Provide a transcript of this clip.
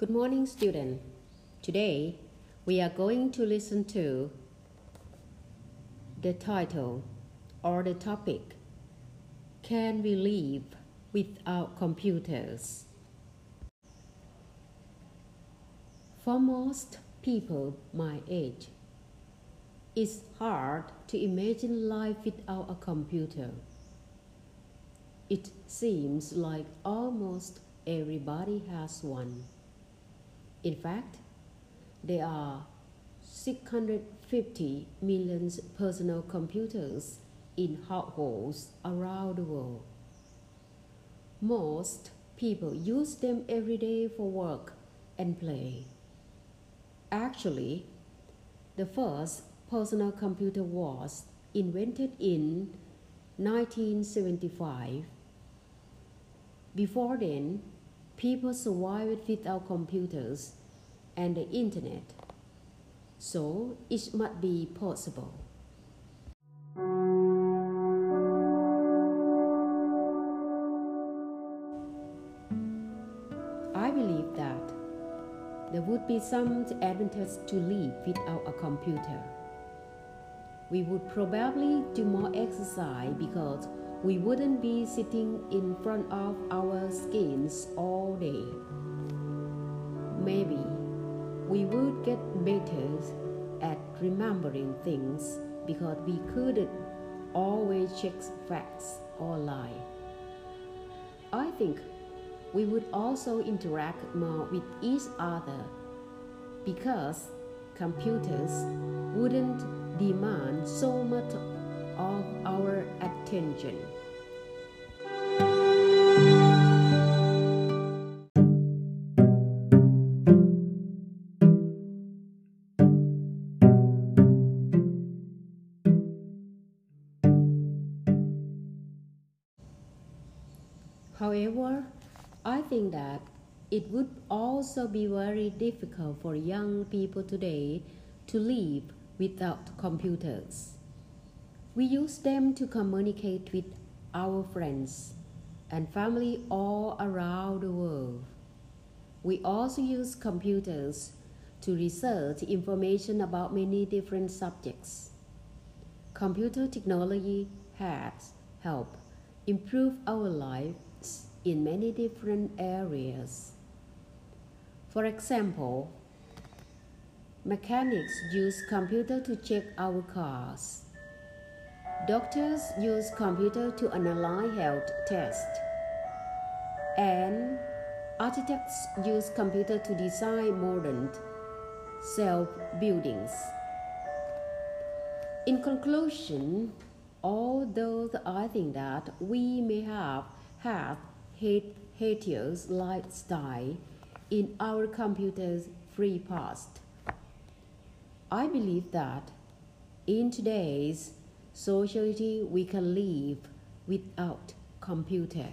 Good morning, student. Today, we are going to listen to the title or the topic Can we live without computers? For most people my age, it's hard to imagine life without a computer. It seems like almost everybody has one. In fact, there are 650 million personal computers in households around the world. Most people use them every day for work and play. Actually, the first personal computer was invented in 1975. Before then, people survived without computers and the internet, so it might be possible. I believe that there would be some advantage to live without a computer. We would probably do more exercise because we wouldn't be sitting in front of our screens all day. Maybe we would get better at remembering things because we couldn't always check facts or lie. I think we would also interact more with each other because computers wouldn't demand so much of our attention. However, I think that it would also be very difficult for young people today to live without computers. We use them to communicate with our friends and family all around the world. We also use computers to research information about many different subjects. Computer technology has helped improve our lives in many different areas. For example, mechanics use computer to check our cars. Doctors use computer to analyze health tests. And architects use computer to design modern self buildings. In conclusion, although I think that we may have had healthier lifestyle in our computer's free past, I believe that in today's society we can live without computer.